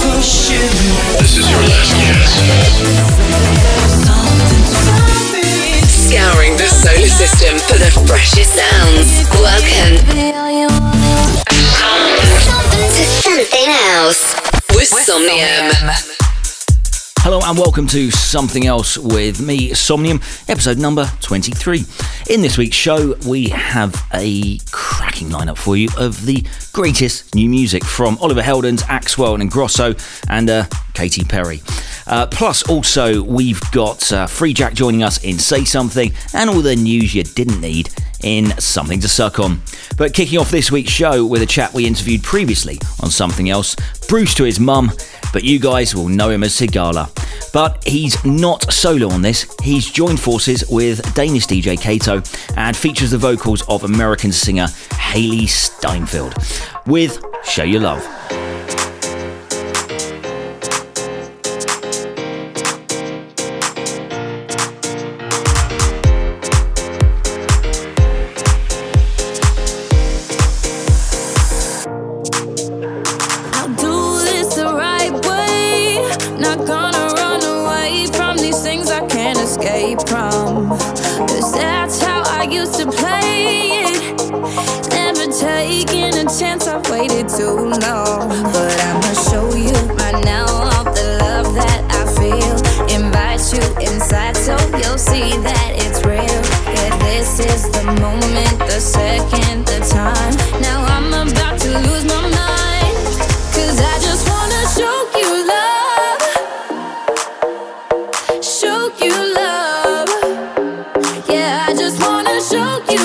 This is your last chance. Scouring the solar system for the freshest sounds. Welcome to something else with Somnium. Hello and welcome to Something Else with me, Somnium, episode number 23. In this week's show, we have a cracking lineup for you of the greatest new music from Oliver Heldens, Axwell and Ingrosso, and uh, Katy Perry. Uh, plus, also, we've got uh, Free Jack joining us in Say Something and all the news you didn't need in Something to Suck On. But kicking off this week's show with a chat we interviewed previously on Something Else, Bruce to his mum, but you guys will know him as Sigala. But he's not solo on this, he's joined forces with Danish DJ Kato and features the vocals of American singer Hailee Steinfeld with Show Your Love. Came wanna cut me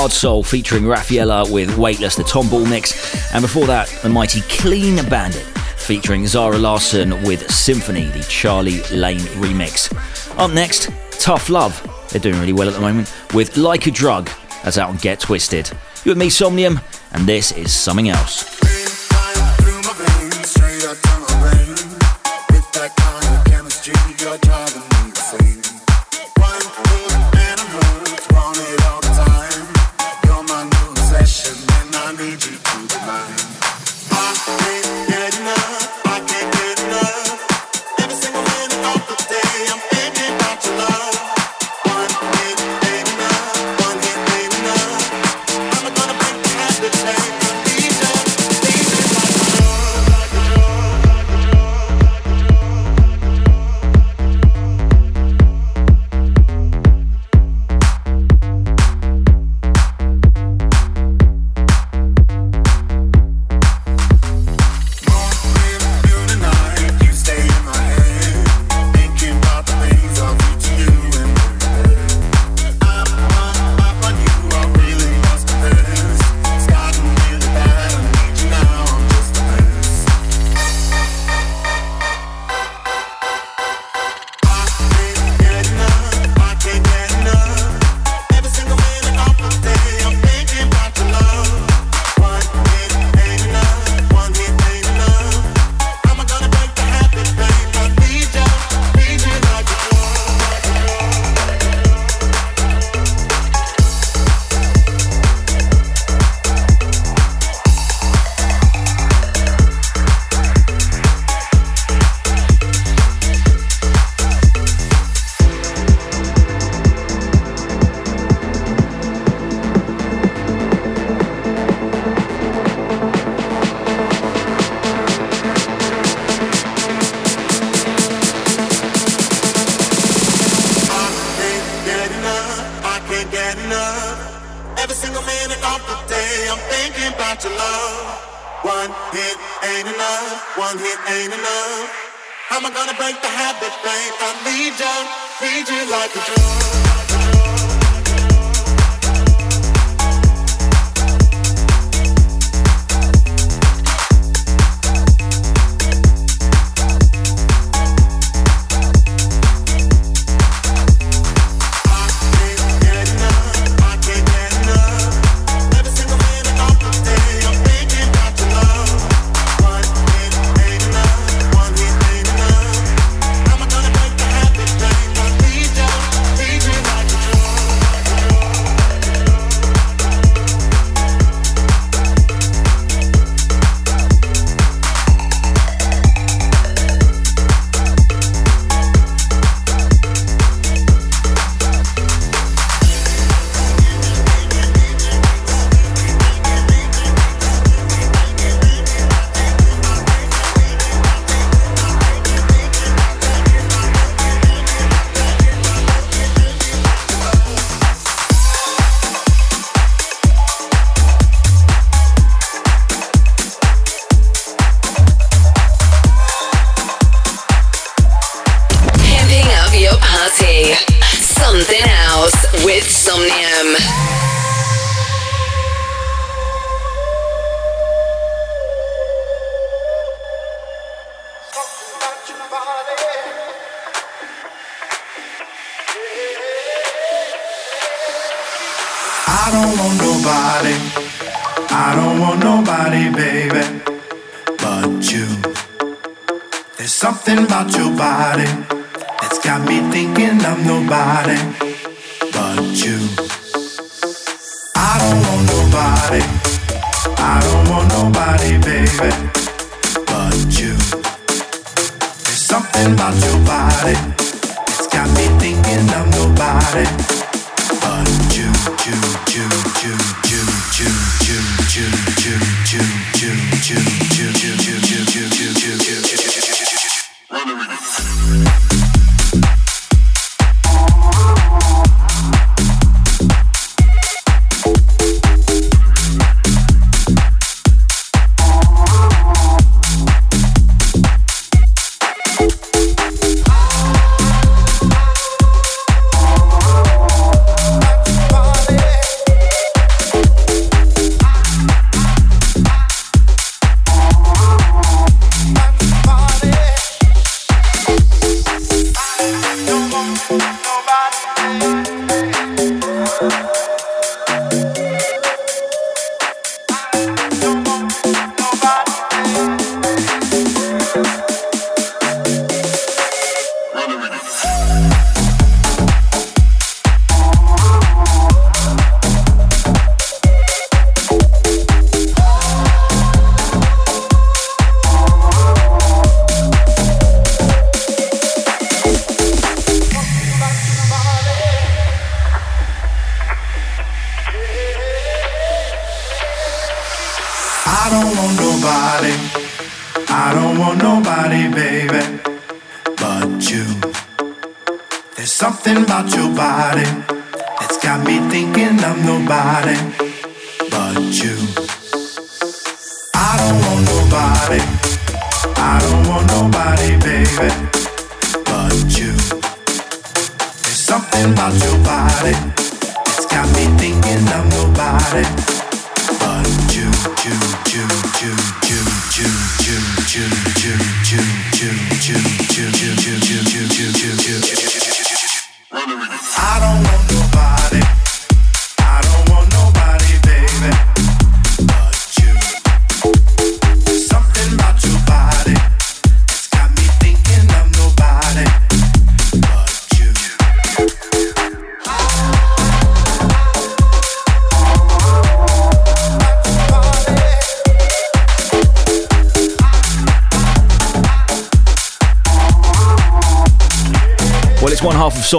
Hard Soul featuring Raffaella with Weightless, the Tom Ball mix. And before that, the mighty Clean Bandit featuring Zara Larsson with Symphony, the Charlie Lane remix. Up next, Tough Love. They're doing really well at the moment with Like a Drug, as out on Get Twisted. You with me, Somnium, and this is something else.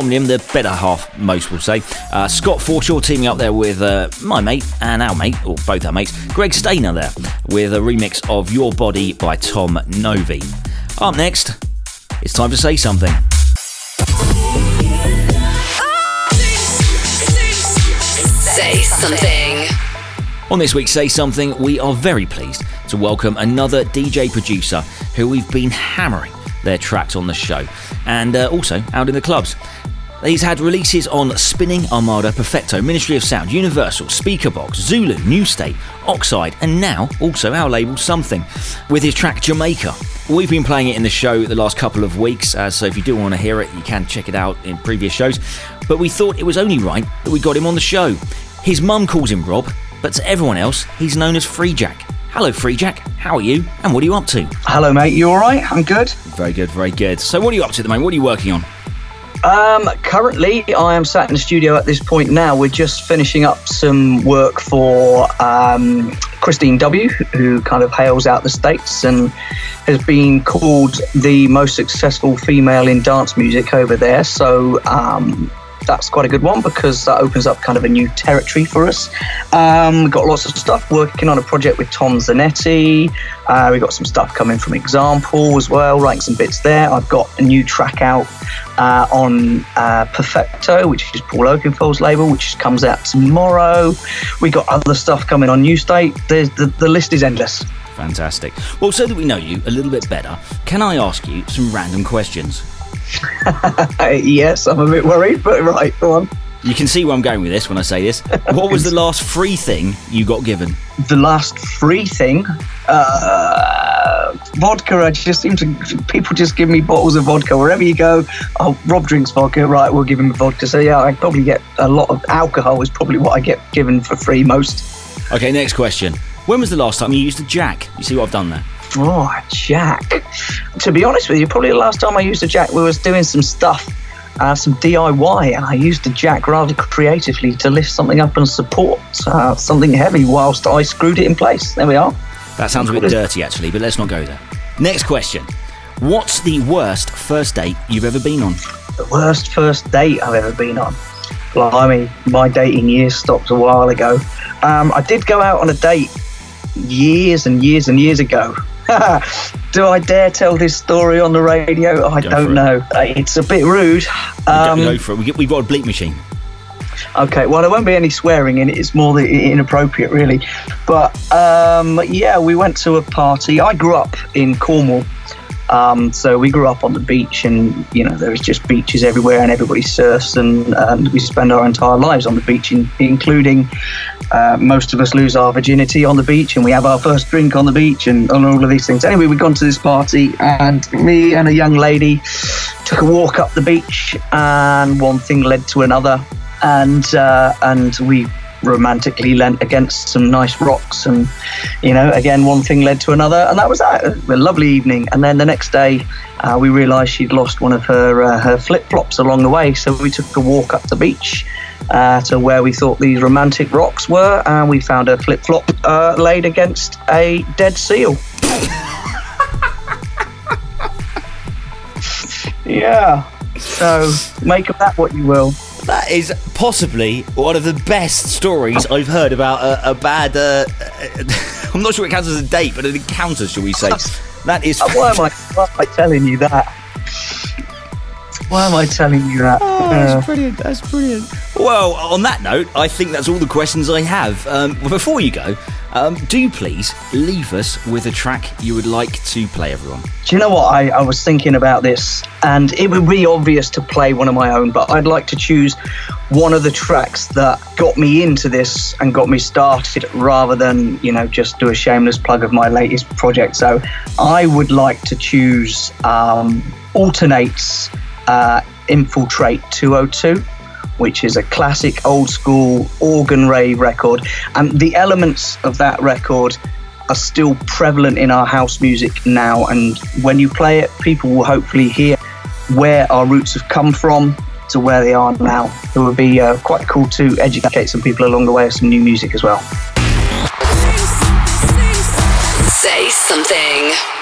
Somnium, the better half, most will say. Uh, Scott Forshaw teaming up there with uh, my mate and our mate, or both our mates, Greg Stainer there, with a remix of Your Body by Tom Novy. Up next, it's time to say something. Say something. On this week's Say Something, we are very pleased to welcome another DJ producer who we've been hammering their tracks on the show and uh, also out in the clubs. He's had releases on Spinnin', Armada, Perfecto, Ministry of Sound, Universal, Speakerbox, Zulu, New State, Oxide, and now also our label Something with his track Jamaica. We've been playing it in the show the last couple of weeks, uh, so if you do want to hear it, you can check it out in previous shows. But we thought it was only right that we got him on the show. His mum calls him Rob, but to everyone else, he's known as Free Jack. Hello, Free Jack. How are you? And what are you up to? Hello, mate. You all right? I'm good. Very good, very good. So, what are you up to at the moment? What are you working on? Um, currently, I am sat in the studio at this point now. We're just finishing up some work for um, Kristine W., who kind of hails out the States and has been called the most successful female in dance music over there. So, um, that's quite a good one because that opens up kind of a new territory for us. Um, we've got lots of stuff working on a project with Tom Zanetti. Uh, we've got some stuff coming from Example as well, writing some bits there. I've got a new track out uh, on uh, Perfecto, which is Paul Oakenfold's label, which comes out tomorrow. We've got other stuff coming on New State. There's, the, the list is endless. Fantastic. Well, so that we know you a little bit better, can I ask you some random questions? yes, I'm a bit worried, but right, go on. You can see where I'm going with this when I say this. What was the last free thing you got given? The last free thing, uh, vodka. I just seem to people just give me bottles of vodka wherever you go. Oh, Rob drinks vodka, right? We'll give him vodka. So yeah, I probably get a lot of alcohol. Is probably what I get given for free most. Okay, next question. When was the last time you used a jack? You see what I've done there? Oh, Jack. To be honest with you, probably the last time I used a Jack, we was doing some stuff, uh, some DIY, and I used a Jack rather creatively to lift something up and support uh, something heavy whilst I screwed it in place. There we are. That sounds a bit dirty, actually, but let's not go there. Next question. What's the worst first date you've ever been on? The worst first date I've ever been on. Blimey, my dating years stopped a while ago. Um, I did go out on a date years and years and years ago Do I dare tell this story on the radio? I Go don't know. Uh, It's a bit rude. Um, Um, go for it. We get, we've got a bleep machine. okay, well, there won't be any swearing in it. It's more inappropriate, really. But um, yeah, we went to a party. I grew up in Cornwall. Um, so we grew up on the beach, and you know there was just beaches everywhere, and everybody surfs, and, and we spend our entire lives on the beach, in, including uh, most of us lose our virginity on the beach, and we have our first drink on the beach, and, and all of these things. Anyway, we'd gone to this party, and me and a young lady took a walk up the beach, and one thing led to another, and uh, and we romantically leant against some nice rocks and you know again one thing led to another. And that was that. A lovely evening. And then the next day uh, we realized she'd lost one of her uh, her flip-flops along the way. So we took a walk up the beach uh, to where we thought these romantic rocks were. And we found a flip-flop uh, laid against a dead seal. Yeah. So make of that what you will That is possibly one of the best stories I've heard about a, a bad. Uh, I'm not sure it counts as a date, but an encounter, shall we say? That is. Uh, why am I why am I telling you that? Why am I telling you that? That's brilliant. That's brilliant. Well, on that note, I think that's all the questions I have. Um, before you go, um, do please leave us with a track you would like to play, everyone. do you know what? I, I was thinking about this, and it would be obvious to play one of my own, but I'd like to choose one of the tracks that got me into this and got me started rather than, you know, just do a shameless plug of my latest project. So I would like to choose um, Altern-8's uh, Infiltrate 202 which is a classic old school organ rave record. And the elements of that record are still prevalent in our house music now. And when you play it, people will hopefully hear where our roots have come from to where they are now. It would be uh, quite cool to educate some people along the way of some new music as well. Say something.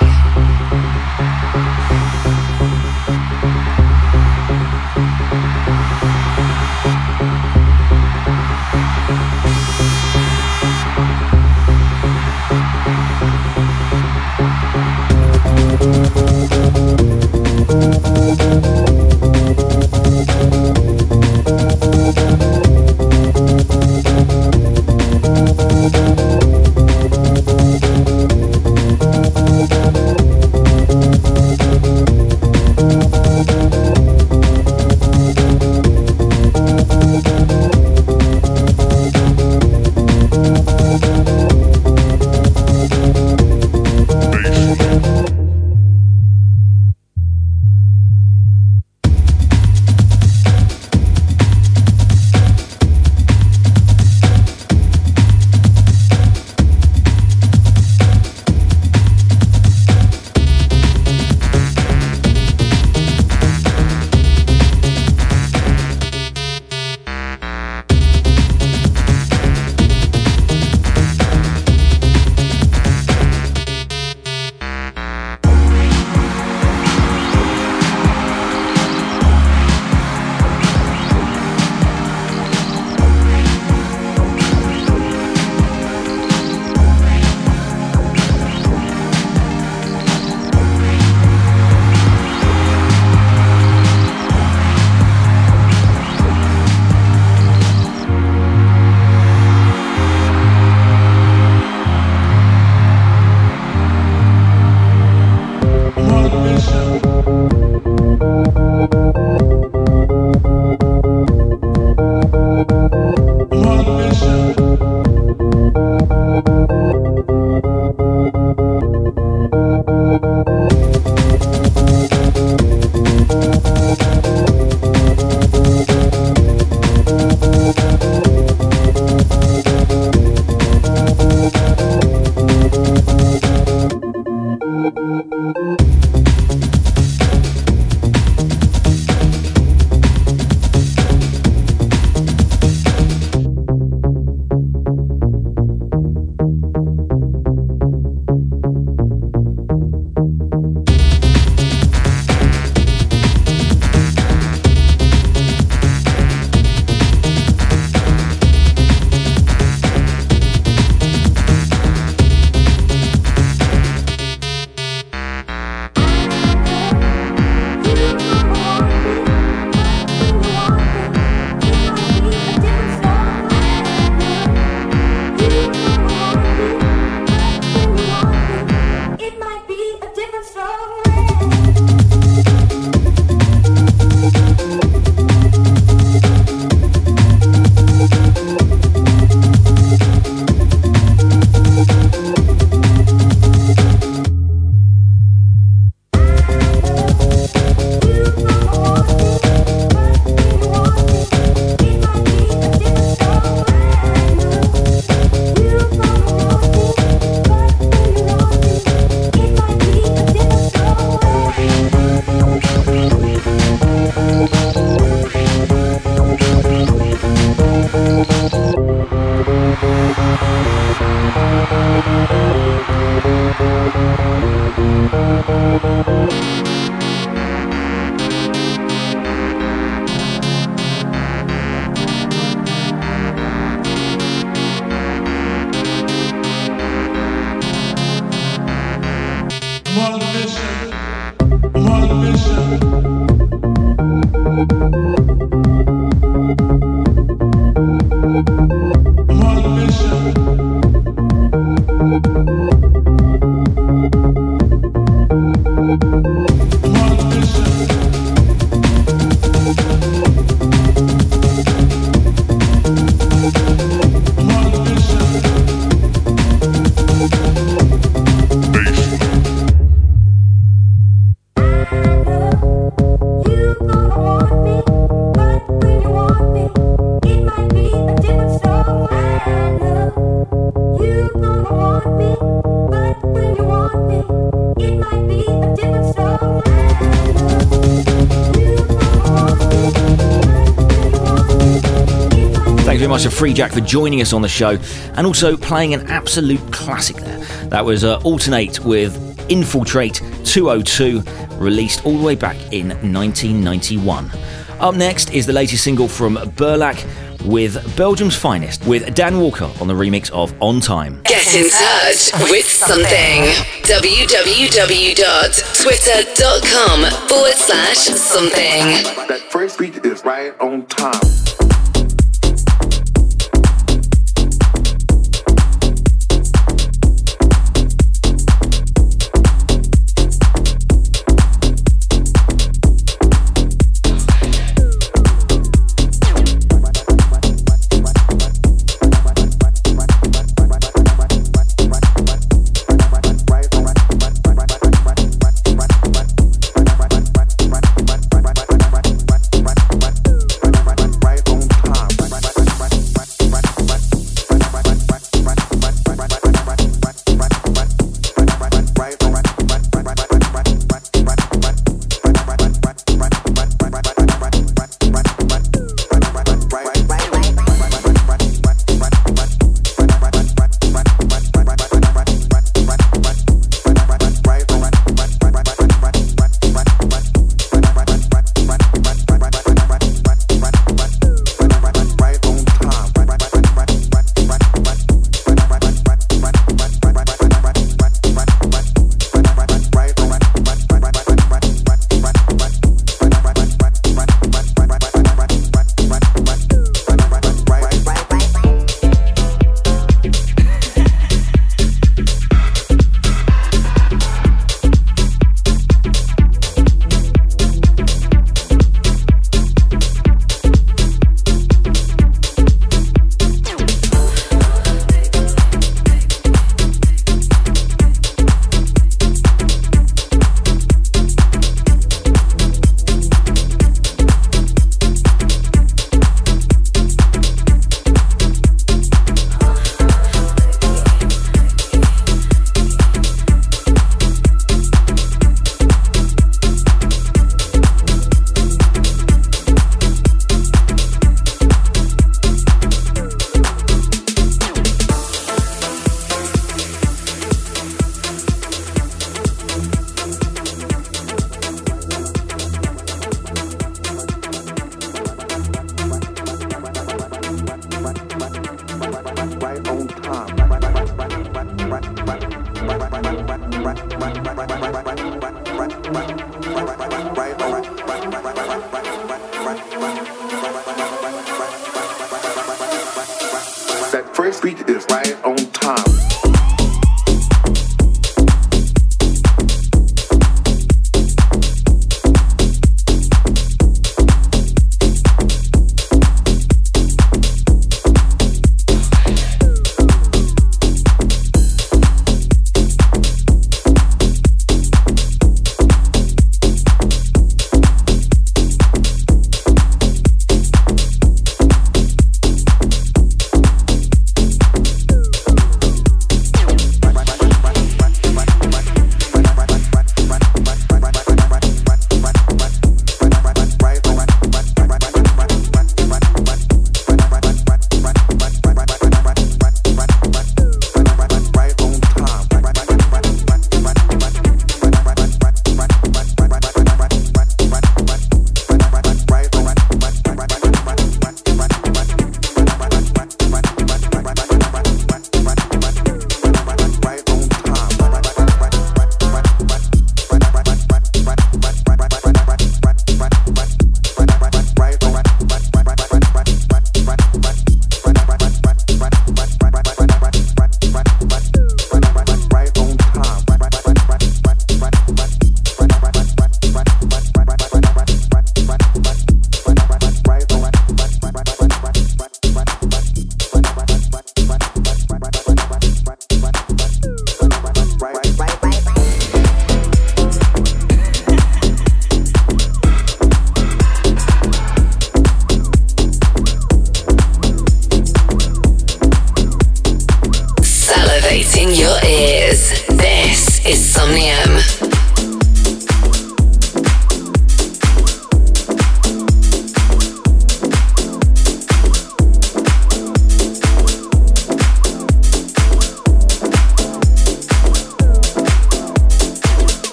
Much to Freejack for joining us on the show and also playing an absolute classic there. That was uh, Altern-8 with Infiltrate 202, released all the way back in 1991. Up next is the latest single from Burlak with Belgium's finest, with Dan Walker on the remix of On Time. Get in touch with something. www.twitter.com forward slash something. That first beat is right on time.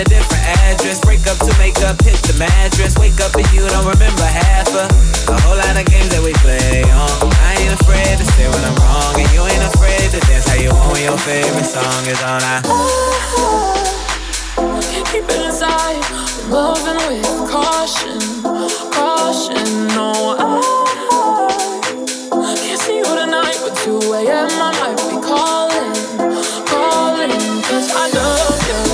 a different address. Break up to make up, hit the mattress. Wake up and you don't remember half of a whole lot of games that we play on. I ain't afraid to say when I'm wrong, and you ain't afraid to dance how you want. when Your favorite song is on. I keep it inside, loving with caution, caution. No, I can't see you tonight, but 2 a.m. I might be calling, calling, cause I love you.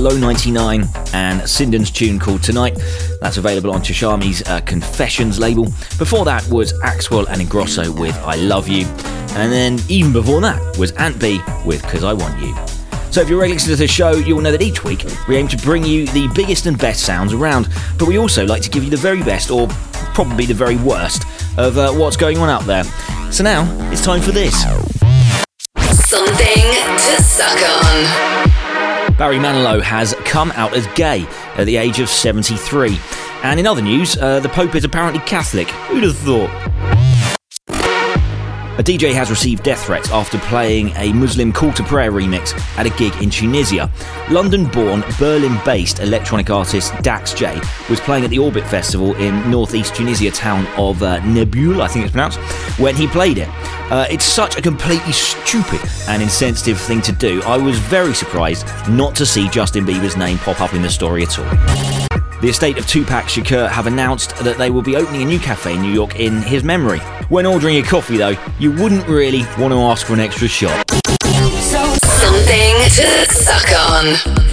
Low 99 and Sinden's tune called Tonight. That's available on Tchami's uh, Confessions label. Before that was Axwell and Ingrosso with I Love You. And then even before that was Ant B with Cause I Want You. So if you're regular to the show, you'll know that each week we aim to bring you the biggest and best sounds around, but we also like to give you the very best, or probably the very worst, of uh, what's going on out there. So now it's time for this. Something to suck on. Barry Manilow has come out as gay at the age of 73. And in other news, uh, the Pope is apparently Catholic. Who'd have thought? A DJ has received death threats after playing a Muslim call to prayer remix at a gig in Tunisia. London born, Berlin based electronic artist Dax J was playing at the Orbit Festival in northeast Tunisia town of uh, Nebul, I think it's pronounced, when he played it. Uh, it's such a completely stupid and insensitive thing to do. I was very surprised not to see Justin Bieber's name pop up in the story at all. The estate of Tupac Shakur have announced that they will be opening a new cafe in New York in his memory. When ordering a coffee, though, you wouldn't really want to ask for an extra shot. Something to suck on.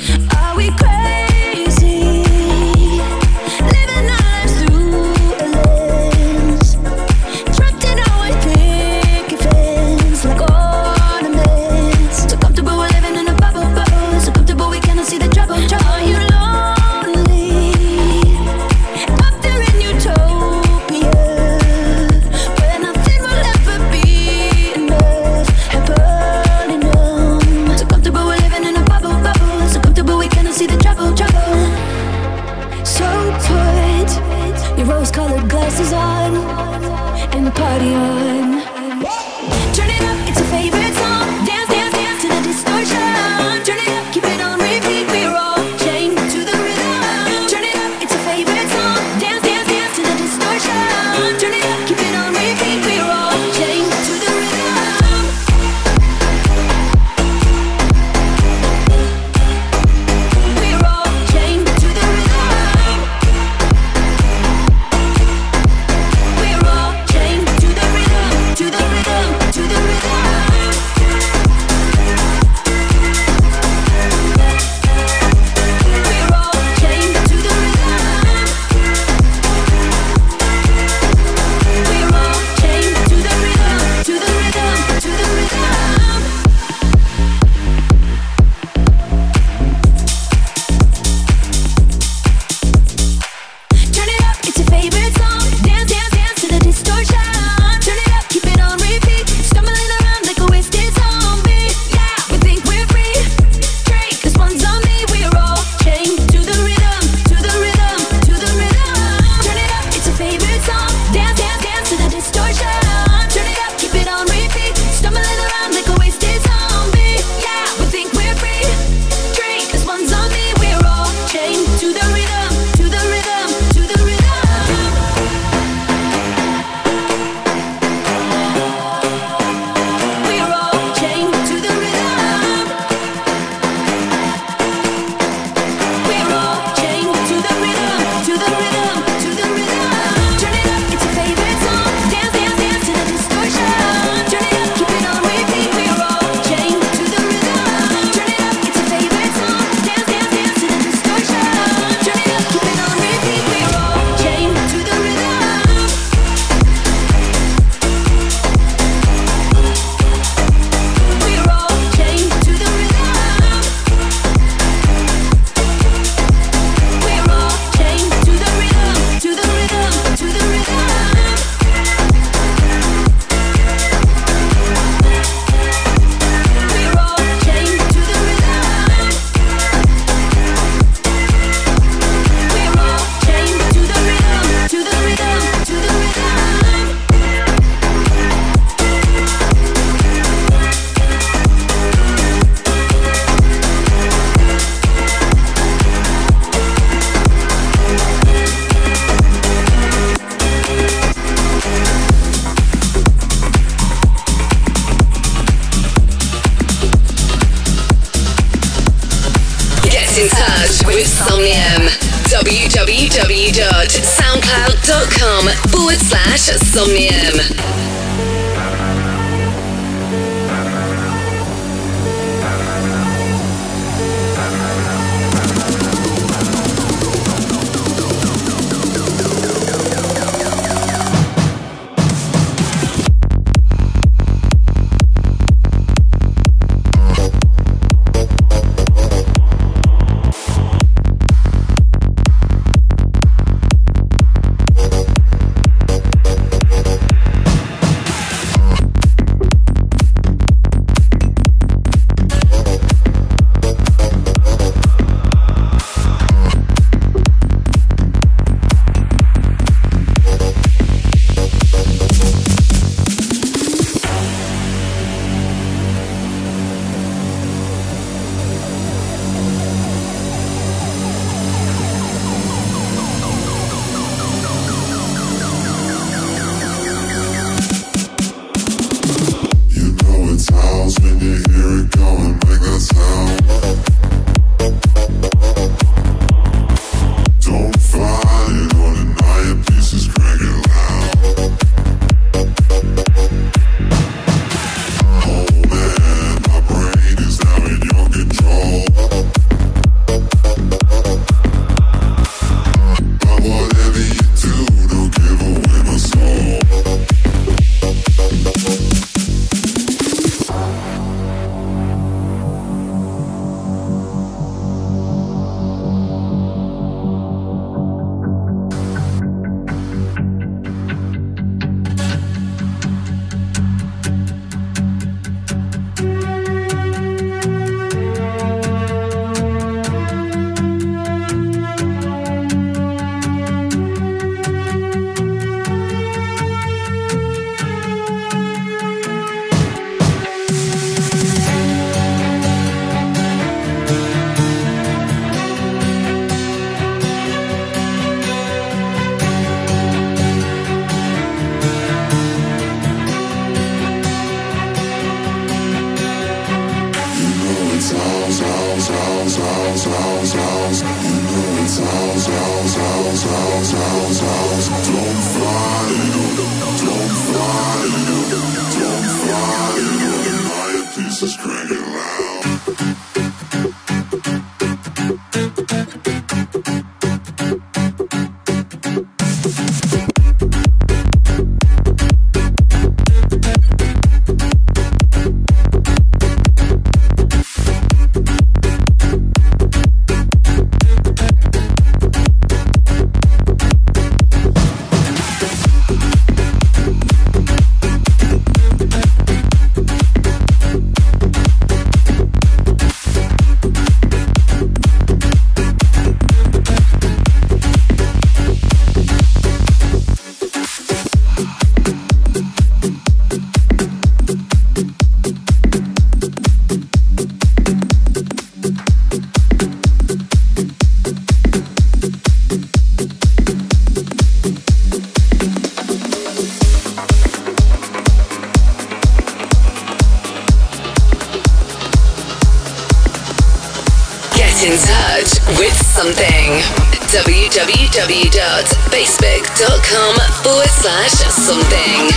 www.facebook.com forward slash something.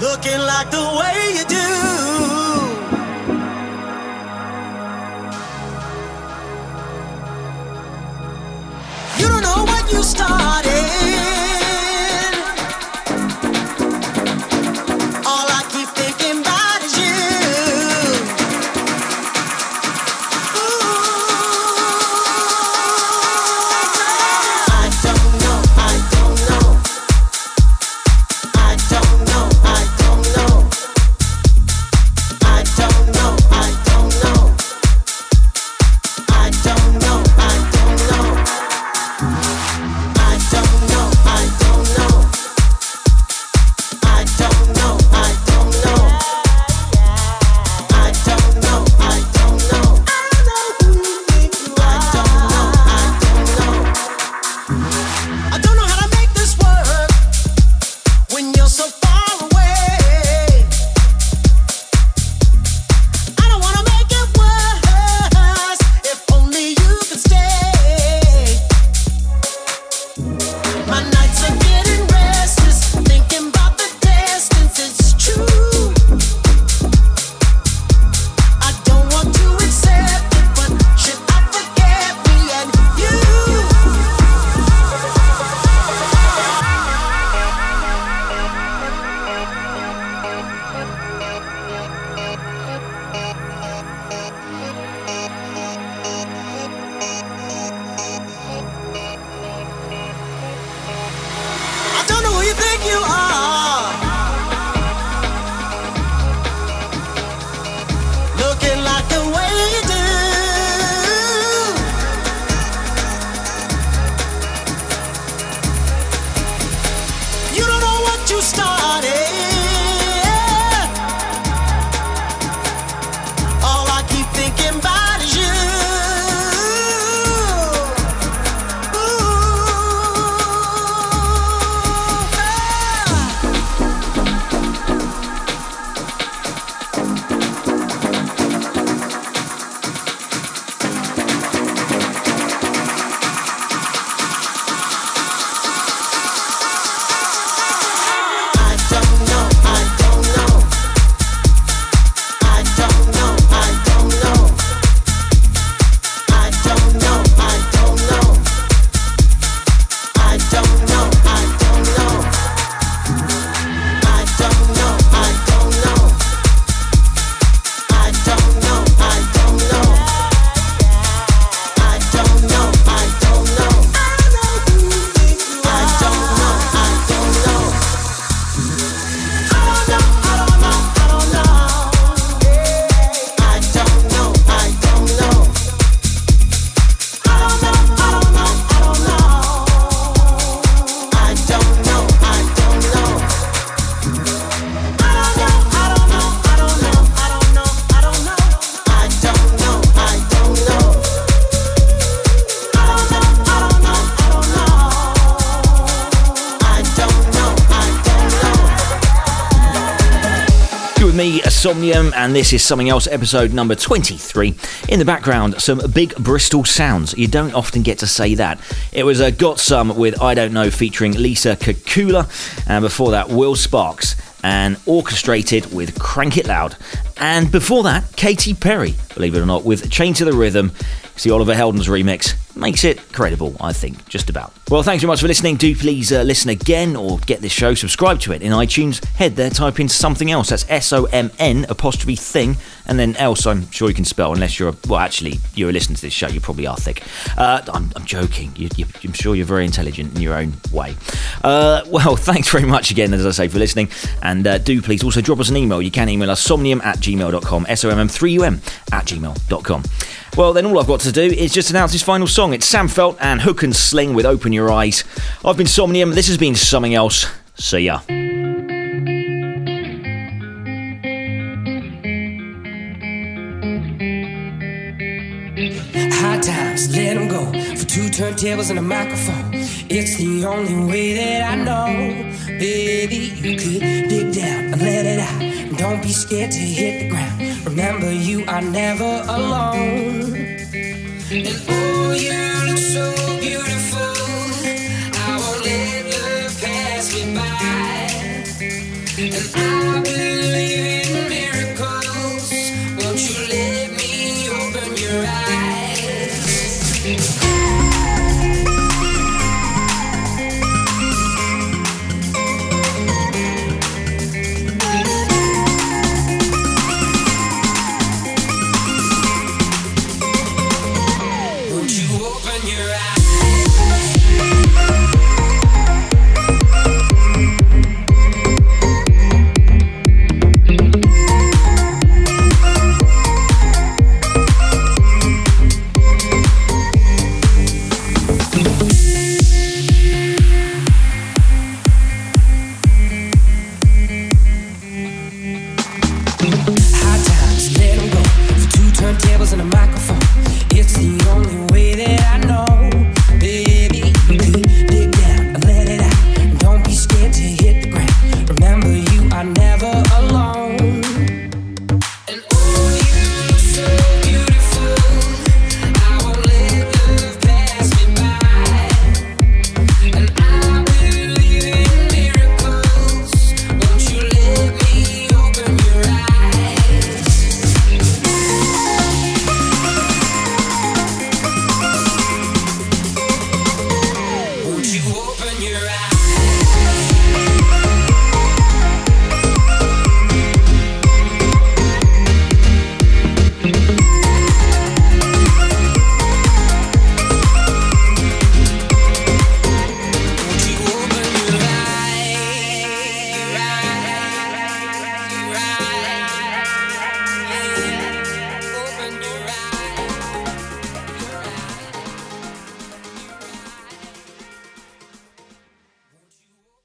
Looking like the way you do. Me, Somnium, and this is Something Else, episode number 23. In the background, some big Bristol sounds. You don't often get to say that. It was a Got Some with I Don't Know featuring Lisa Kekaula, and before that, Will Sparks and orchestrated with Crank It Loud. And before that, Katy Perry, believe it or not, with Chain to the Rhythm. See Oliver Heldens remix. Makes it credible, I think, just about. Well, thanks very much for listening. Do please uh, listen again or get this show, subscribe to it in iTunes. Head there, type in something else. That's S O M N apostrophe thing, and then else I'm sure you can spell, unless you're, a, well, actually, you're listening to this show, you probably are thick. Uh, I'm, I'm, joking. You, you, I'm sure you're very intelligent in your own way. Uh, well, thanks very much again, as I say, for listening. And uh, do please also drop us an email. You can email us somnium at gmail.com, S O M M 3 U M at gmail.com. Well, then all I've got to do is just announce his final song. It's Sam Feldt and Hook and Sling with Open Your Eyes. I've been Somnium. This has been something else. See ya. High times, let them go. For two turntables and a microphone. It's the only way that I know. Baby, you could dig down and let it out. And don't be scared to hit the ground. Remember, you are never alone. And oh, you look so beautiful. I won't let love pass me by. And I believe in miracles. Won't you let me open your eyes?